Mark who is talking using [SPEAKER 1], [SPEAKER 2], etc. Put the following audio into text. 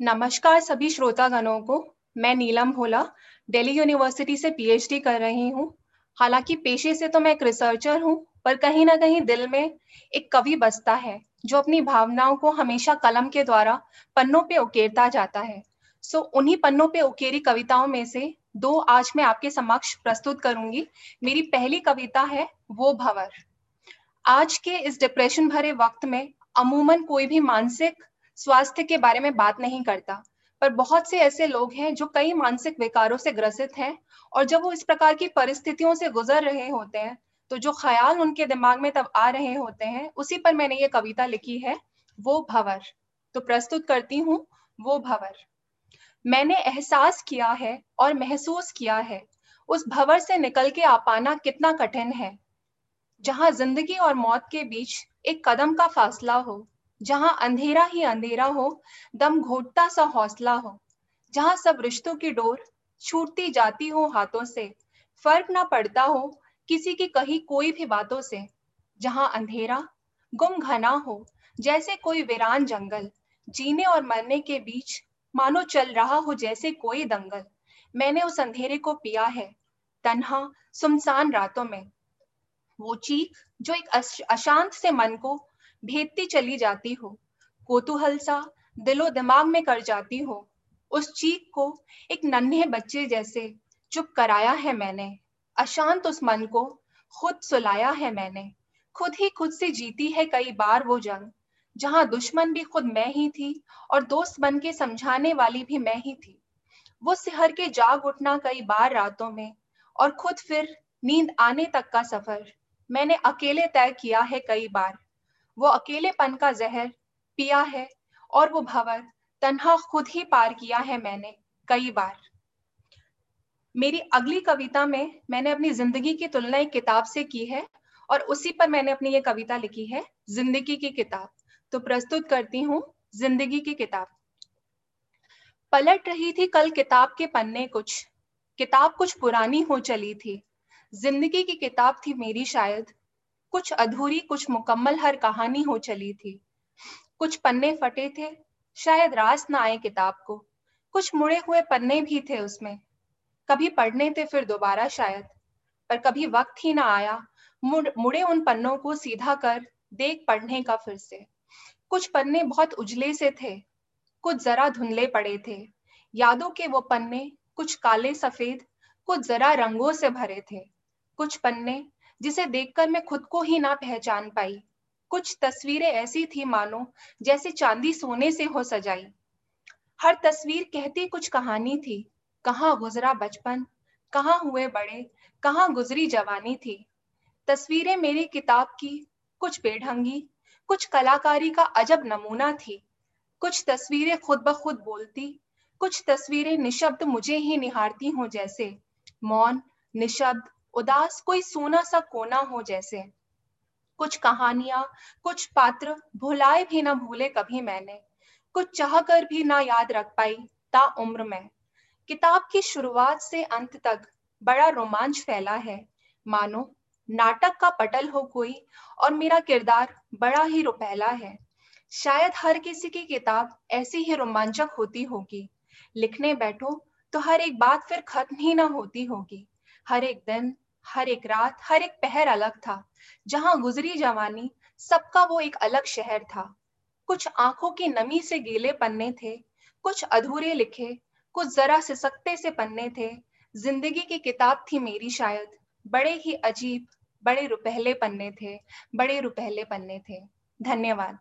[SPEAKER 1] नमस्कार सभी श्रोतागणों को। मैं नीलम भोला, दिल्ली यूनिवर्सिटी से पीएचडी कर रही हूँ। हालाँकि पेशे से तो मैं एक रिसर्चर हूँ, पर कहीं ना कहीं दिल में एक कवि बसता है, जो अपनी भावनाओं को हमेशा कलम के द्वारा पन्नों पे उकेरता जाता है। सो, उन्हीं पन्नों पे उकेरी कविताओं में से दो आज मैं आपके समक्ष प्रस्तुत करूँगी। मेरी पहली कविता है, वो भवर। आज के इस डिप्रेशन भरे वक्त में अमूमन कोई भी मानसिक स्वास्थ्य के बारे में बात नहीं करता, पर बहुत से ऐसे लोग हैं जो कई मानसिक विकारों से ग्रसित हैं और जब वो इस प्रकार की परिस्थितियों से गुजर रहे होते हैं तो जो ख्याल उनके दिमाग में तब आ रहे होते हैं, उसी पर मैंने ये कविता लिखी है, वो भवर। तो प्रस्तुत करती हूँ, वो भवर। मैंने एहसास किया है और महसूस किया है, उस भवर से निकल के आ पाना कितना कठिन है, जहाँ ज़िंदगी और मौत के बीच एक कदम का फासला हो, जहाँ अंधेरा ही अंधेरा हो, दम घोटता सा हौसला हो, जहाँ सब रिश्तों की डोर छूटती जाती हो हाथों से, फ़र्क ना पड़ता हो किसी की कही कोई भी बातों से, जहाँ अंधेरा गुम घना हो, जैसे कोई वीरान जंगल, जीने और मरने के बीच मानो चल रहा हो जैसे कोई दंगल। मैंने उस अंधेरे को पिया है, तन्हा सुमसान रातों में। वो चीख जो एक अशांत से मन को भेदती चली जाती हो कोतूहल सा दिलो दिमाग में कर जाती हो, उस चीख को एक नन्हे बच्चे जैसे चुप कराया है मैंने, अशांत उस मन को खुद सुलाया है मैंने, खुद ही खुद से जीती है कई बार वो जंग, जहाँ दुश्मन भी खुद मैं ही थी और दोस्त बन के समझाने वाली भी मैं ही थी, वो सिहर के जाग उठना कई बार रातों में और खुद फिर नींद आने तक का सफ़र मैंने अकेले तय किया है कई बार। वो अकेलेपन का जहर पिया है और वो भवर तन्हा खुद ही पार किया है मैंने कई बार। मेरी अगली कविता में मैंने अपनी ज़िंदगी की तुलना एक किताब से की है और उसी पर मैंने अपनी ये कविता लिखी है, ज़िंदगी की किताब। तो प्रस्तुत करती हूँ, ज़िंदगी की किताब। पलट रही थी कल किताब के पन्ने कुछ। किताब कुछ पुरानी हो चली थी। ज़िंदगी की किताब थी मेरी शायद। कुछ अधूरी कुछ मुकम्मल हर कहानी हो चली थी। कुछ पन्ने फटे थे शायद रास ना आए किताब को। कुछ मुड़े हुए पन्ने भी थे उसमें। कभी पढ़ने थे फिर दोबारा शायद पर कभी वक्त ही ना आया। मुड़, मुड़े उन पन्नों को सीधा कर देख पढ़ने का फिर से। कुछ पन्ने बहुत उजले से थे कुछ जरा धुंधले पड़े थे। यादों के वो पन्ने कुछ काले सफ़ेद कुछ जरा रंगों से भरे थे। कुछ पन्ने, जिसे देखकर मैं खुद को ही ना पहचान पाई। कुछ तस्वीरें ऐसी थी मानो, जैसे चांदी सोने से हो सजाई। हर तस्वीर कहती कुछ कहानी थी। कहाँ गुजरा बचपन, कहाँ हुए बड़े, कहाँ गुजरी जवानी थी। तस्वीरें मेरी किताब की, कुछ बेढंगी, कुछ कलाकारी का अजब नमूना थी। कुछ तस्वीरें खुद ब खुद बोलती, कुछ तस्वीरें निशब्द मुझे ही निहारती हो जैसे, मौन, निशब्द उदास कोई सोना सा कोना हो जैसे। कुछ कहानियाँ, कुछ पात्र भुलाए भी ना भूले कभी मैंने। कुछ चाह कर भी ना याद रख पाई ता उम्र में। किताब की शुरुआत से अंत तक बड़ा रोमांच फैला है। मानो, नाटक का पटल हो कोई और मेरा किरदार बड़ा ही रुपैला है। शायद हर किसी की किताब ऐसी ही रोमांचक होती होगी। लिखने बैठो तो हर एक बात फिर खत्म ही ना होती होगी। हर एक दिन हर एक रात, हर एक पहर अलग था। जहाँ गुजरी जवानी, सबका वो एक अलग शहर था। कुछ आँखों की नमी से गीले पन्ने थे, कुछ अधूरे लिखे, कुछ जरा सिसकते से पन्ने थे। ज़िंदगी की किताब थी मेरी शायद। बड़े ही अजीब, बड़े रुपहले पन्ने थे, बड़े रुपहले पन्ने थे। धन्यवाद।